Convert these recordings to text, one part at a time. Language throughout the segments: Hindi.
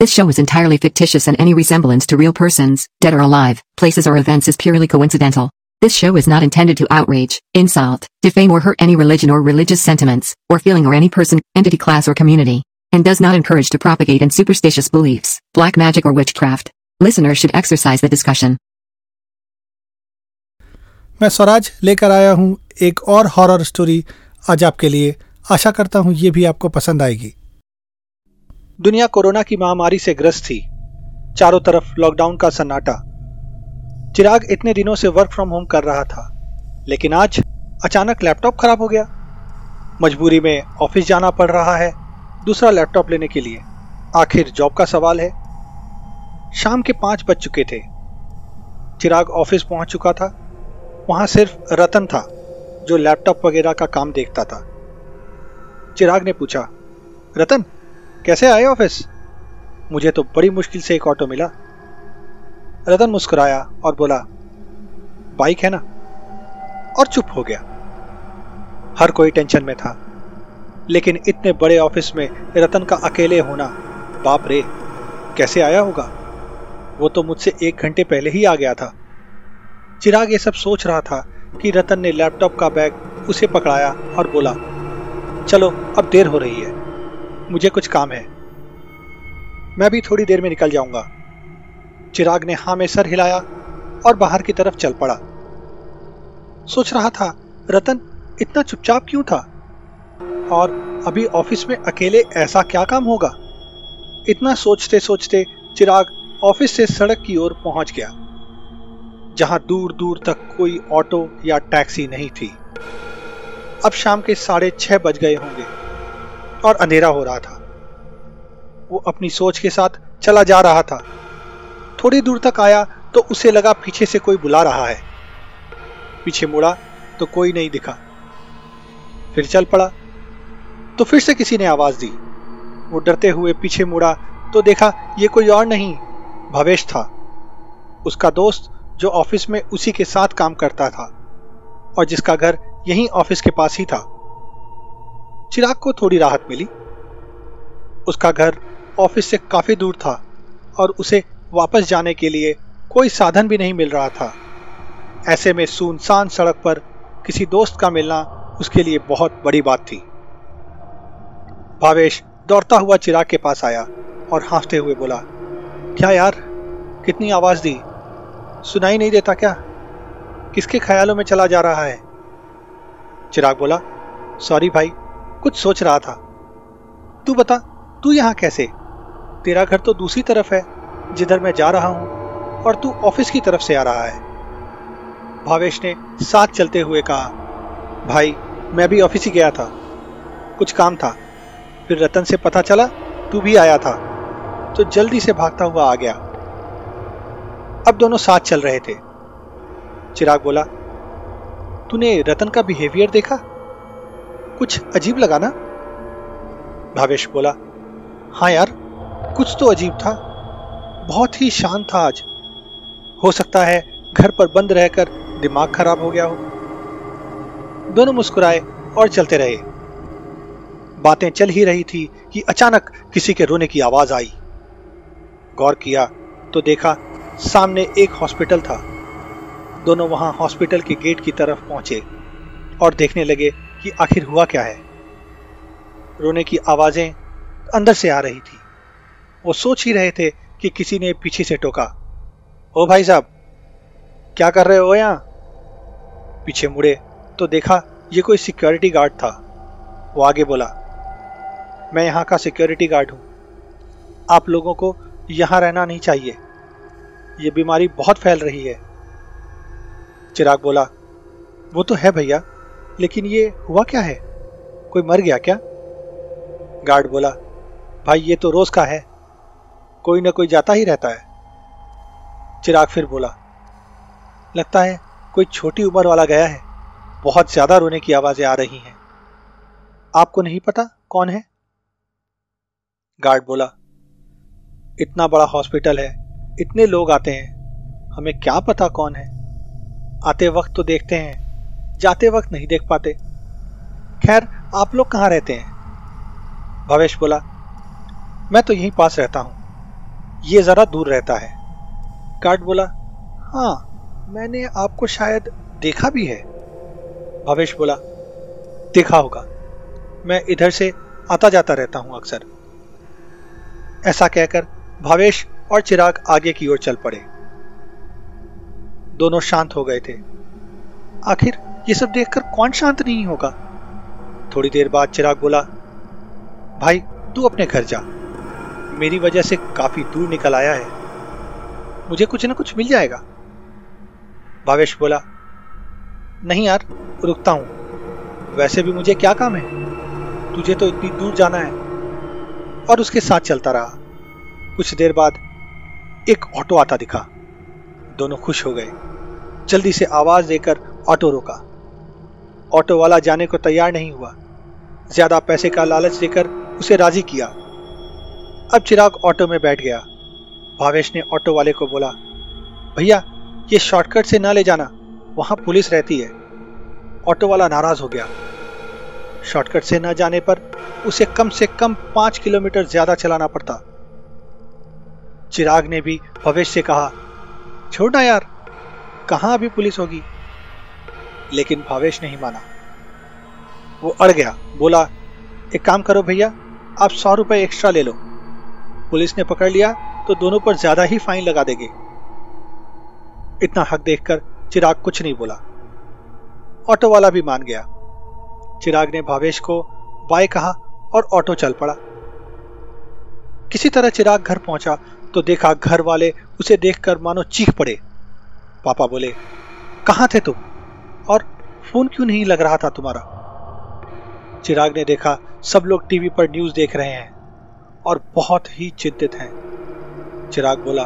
This show is entirely fictitious and any resemblance to real persons, dead or alive, places or events is purely coincidental. This show is not intended to outrage, insult, defame or hurt any religion or religious sentiments, or feeling or any person, entity class or community, and does not encourage to propagate in superstitious beliefs, black magic or witchcraft. Listeners should exercise the discussion. मैं स्वराज लेकर आया हूँ एक और हॉरर स्टोरी आज आपके लिए आशा करता हूँ ये भी आपको पसंद आएगी दुनिया कोरोना की महामारी से ग्रस्त थी। चारों तरफ़ लॉकडाउन का सन्नाटा। चिराग इतने दिनों से वर्क फ्रॉम होम कर रहा था, लेकिन आज अचानक लैपटॉप खराब हो गया। मजबूरी में ऑफ़िस जाना पड़ रहा है दूसरा लैपटॉप लेने के लिए। आखिर जॉब का सवाल है। शाम के पाँच बज चुके थे। चिराग ऑफ़िस पहुँच चुका था। वहाँ सिर्फ़ रतन था, जो लैपटॉप वगैरह का काम देखता था। चिराग ने पूछा, रतन कैसे आए ऑफ़िस? मुझे तो बड़ी मुश्किल से एक ऑटो मिला। रतन मुस्कुराया और बोला, बाइक है ना? और चुप हो गया। हर कोई टेंशन में था, लेकिन इतने बड़े ऑफ़िस में रतन का अकेले होना, बाप रे, कैसे आया होगा? वो तो मुझसे एक घंटे पहले ही आ गया था। चिराग ये सब सोच रहा था कि रतन ने लैपटॉप का बैग उसे पकड़ाया और बोला, चलो, अब देर हो रही है। मुझे कुछ काम है। मैं भी थोड़ी देर में निकल जाऊँगा। चिराग ने हाँ में सर हिलाया और बाहर की तरफ़ चल पड़ा। सोच रहा था, रतन, इतना चुपचाप क्यों था? और अभी ऑफ़िस में अकेले ऐसा क्या काम होगा? इतना सोचते सोचते चिराग ऑफ़िस से सड़क की ओर पहुँच गया, जहाँ दूर दूर तक कोई ऑटो या टैक्सी नहीं थी। अब शाम के साढ़े छह बज गए होंगे। और अंधेरा हो रहा था। वो अपनी सोच के साथ चला जा रहा था। थोड़ी दूर तक आया तो उसे लगा पीछे से कोई बुला रहा है। पीछे मुड़ा तो कोई नहीं दिखा। फिर चल पड़ा। तो फिर से किसी ने आवाज़ दी। वो डरते हुए पीछे मुड़ा तो देखा, ये कोई और नहीं, भवेश था। उसका दोस्त जो ऑफ़िस में उसी के साथ काम करता था और जिसका घर यहीं ऑफ़िस के पास ही था। चिराग को थोड़ी राहत मिली। उसका घर ऑफ़िस से काफ़ी दूर था और उसे वापस जाने के लिए कोई साधन भी नहीं मिल रहा था। ऐसे में सुनसान सड़क पर किसी दोस्त का मिलना उसके लिए बहुत बड़ी बात थी। भावेश दौड़ता हुआ चिराग के पास आया और हाँफते हुए बोला, क्या यार, कितनी आवाज़ दी? सुनाई नहीं देता क्या? किसके ख्यालों में चला जा रहा है? चिराग बोला, सॉरी भाई कुछ सोच रहा था। तू बता, तू यहाँ कैसे? तेरा घर तो दूसरी तरफ़ है, जिधर मैं जा रहा हूँ, और तू ऑफ़िस की तरफ़ से आ रहा है। भावेश ने साथ चलते हुए कहा, भाई, मैं भी ऑफ़िस ही गया था। कुछ काम था। फिर रतन से पता चला, तू भी आया था। तो जल्दी से भागता हुआ आ गया। अब दोनों साथ चल रहे थे। चिराग बोला, तूने रतन का बिहेवियर देखा? कुछ अजीब लगा ना? भावेश बोला हाँ यार, कुछ तो अजीब था। बहुत ही शांत था आज। हो सकता है घर पर बंद रहकर दिमाग खराब हो गया हो। दोनों मुस्कुराए और चलते रहे। बातें चल ही रही थी कि अचानक किसी के रोने की आवाज़ आई। गौर किया तो देखा सामने एक हॉस्पिटल था। दोनों वहाँ हॉस्पिटल के गेट की तरफ़ पहुँचे और देखने लगे कि आखिर हुआ क्या है? रोने की आवाज़ें अंदर से आ रही थी। वो सोच ही रहे थे कि किसी ने पीछे से टोका। ओ भाई साहब, क्या कर रहे हो यहाँ? पीछे मुड़े तो देखा ये कोई सिक्योरिटी गार्ड था। वो आगे बोला, मैं यहाँ का सिक्योरिटी गार्ड हूँ। आप लोगों को यहाँ रहना नहीं चाहिए। ये बीमारी बहुत फैल रही है। चिराग बोला, वो तो है भैया लेकिन ये हुआ क्या है? कोई मर गया क्या? गार्ड बोला, भाई, ये तो रोज का है। कोई ना कोई जाता ही रहता है। चिराग फिर बोला, लगता है कोई छोटी उम्र वाला गया है। बहुत ज़्यादा रोने की आवाज़ें आ रही हैं। आपको नहीं पता कौन है? गार्ड बोला, इतना बड़ा हॉस्पिटल है। इतने लोग आते हैं। हमें क्या पता कौन है? आते वक्त तो देखते हैं। जाते वक्त नहीं देख पाते। खैर, आप लोग कहाँ रहते हैं? भवेश बोला, मैं तो यहीं पास रहता हूँ। ये जरा दूर रहता है। कार्ड बोला हाँ मैंने आपको शायद देखा भी है। भवेश बोला, देखा होगा। मैं इधर से आता जाता रहता हूँ अक्सर। ऐसा कहकर भावेश और चिराग आगे की ओर चल पड़े। दोनों शांत हो गए थे। आखिर ये सब देखकर कौन शांत नहीं होगा? थोड़ी देर बाद चिराग बोला, भाई, तू अपने घर जा। मेरी वजह से काफ़ी दूर निकल आया है। मुझे कुछ ना कुछ मिल जाएगा। भावेश बोला, नहीं यार, रुकता हूँ। वैसे भी मुझे क्या काम है? तुझे तो इतनी दूर जाना है। और उसके साथ चलता रहा। कुछ देर बाद एक ऑटो आता दिखा। दोनों खुश हो गए। जल्दी से आवाज़ देकर ऑटो रोका। ऑटो वाला जाने को तैयार नहीं हुआ। ज़्यादा पैसे का लालच देकर उसे राज़ी किया। अब चिराग ऑटो में बैठ गया। भावेश ने ऑटो वाले को बोला, भैया, ये शॉर्टकट से ना ले जाना, वहाँ पुलिस रहती है। ऑटो वाला नाराज़ हो गया। शॉर्टकट से न जाने पर उसे कम से कम पाँच किलोमीटर ज़्यादा चलाना पड़ता। चिराग ने भी भवेश से कहा, छोड़ना यार, कहाँ अभी पुलिस होगी? लेकिन भावेश नहीं माना। वो अड़ गया, बोला, एक काम करो भैया, आप सौ रुपए एक्स्ट्रा ले लो। पुलिस ने पकड़ लिया तो दोनों पर ज़्यादा ही फाइन लगा देंगे। इतना हक देखकर चिराग कुछ नहीं बोला। ऑटो वाला भी मान गया। चिराग ने भावेश को बाय कहा और ऑटो चल पड़ा। किसी तरह चिराग घर पहुँचा तो देखा घर वाले उसे देखकर मानो चीख पड़े। पापा बोले, कहाँ थे तुम? और फ़ोन क्यों नहीं लग रहा था तुम्हारा? चिराग ने देखा, सब लोग टीवी पर न्यूज़ देख रहे हैं और बहुत ही चिंतित हैं। चिराग बोला,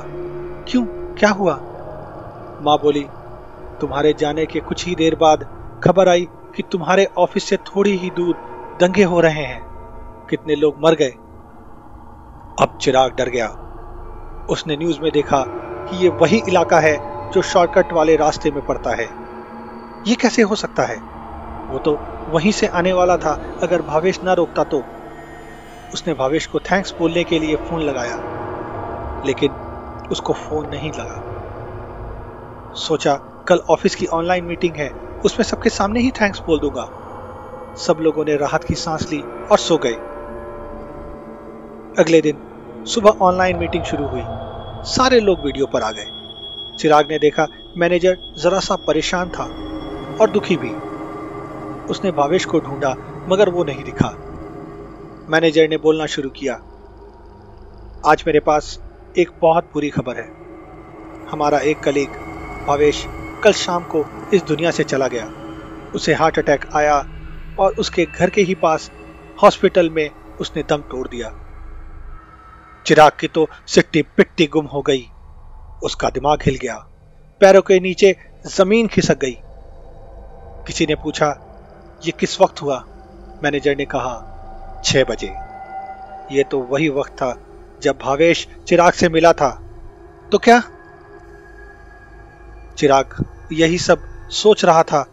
क्यों? क्या हुआ? माँ बोली, तुम्हारे जाने के कुछ ही देर बाद खबर आई कि तुम्हारे ऑफ़िस से थोड़ी ही दूर दंगे हो रहे हैं। कितने लोग मर गए? अब चिराग डर गया। उसने न्यूज़ में देखा कि ये वही इलाका है जो शॉर्टकट वाले रास्ते में पड़ता है। ये कैसे हो सकता है? वो तो वहीं से आने वाला था। अगर भावेश ना रोकता तो? उसने भावेश को थैंक्स बोलने के लिए फ़ोन लगाया। लेकिन उसको फ़ोन नहीं लगा। सोचा, कल ऑफ़िस की ऑनलाइन मीटिंग है। उसमें सबके सामने ही थैंक्स बोल दूँगा। सब लोगों ने राहत की सांस ली और सो गए। अगले दिन सुबह ऑनलाइन मीटिंग शुरू हुई। सारे लोग वीडियो पर आ गए। चिराग ने देखा मैनेजर जरा सा परेशान था। और दुखी भी। उसने भावेश को ढूंढा, मगर वो नहीं दिखा। मैनेजर ने बोलना शुरू किया, आज मेरे पास एक बहुत बुरी खबर है। हमारा एक कलीग, भावेश, कल शाम को इस दुनिया से चला गया। उसे हार्ट अटैक आया और उसके घर के ही पास हॉस्पिटल में उसने दम तोड़ दिया। चिराग की तो सिट्टी पिट्टी गुम हो गई। उसका दिमाग हिल गया। पैरों के नीचे ज़मीन खिसक गई। किसी ने पूछा, ये किस वक्त हुआ? मैनेजर ने कहा, छह बजे। ये तो वही वक्त था जब भावेश चिराग से मिला था। तो क्या? चिराग यही सब सोच रहा था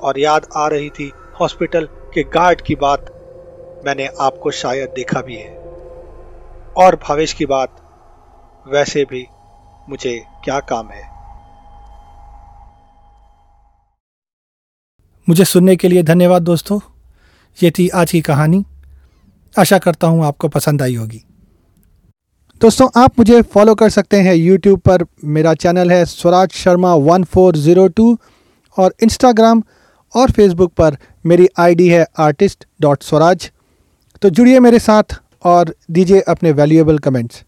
और याद आ रही थी हॉस्पिटल के गार्ड की बात। मैंने आपको शायद देखा भी है। और भावेश की बात, वैसे भी मुझे क्या काम है? मुझे सुनने के लिए धन्यवाद दोस्तों। ये थी आज की कहानी। आशा करता हूँ आपको पसंद आई होगी। दोस्तों, आप मुझे फॉलो कर सकते हैं यूट्यूब पर। मेरा चैनल है Swaraj Sharma one four zero two और इंस्टाग्राम और फेसबुक पर मेरी आईडी है आर्टिस्ट डॉट स्वराज। तो जुड़िए मेरे साथ और दीजिए अपने वैल्यूएबल कमेंट्स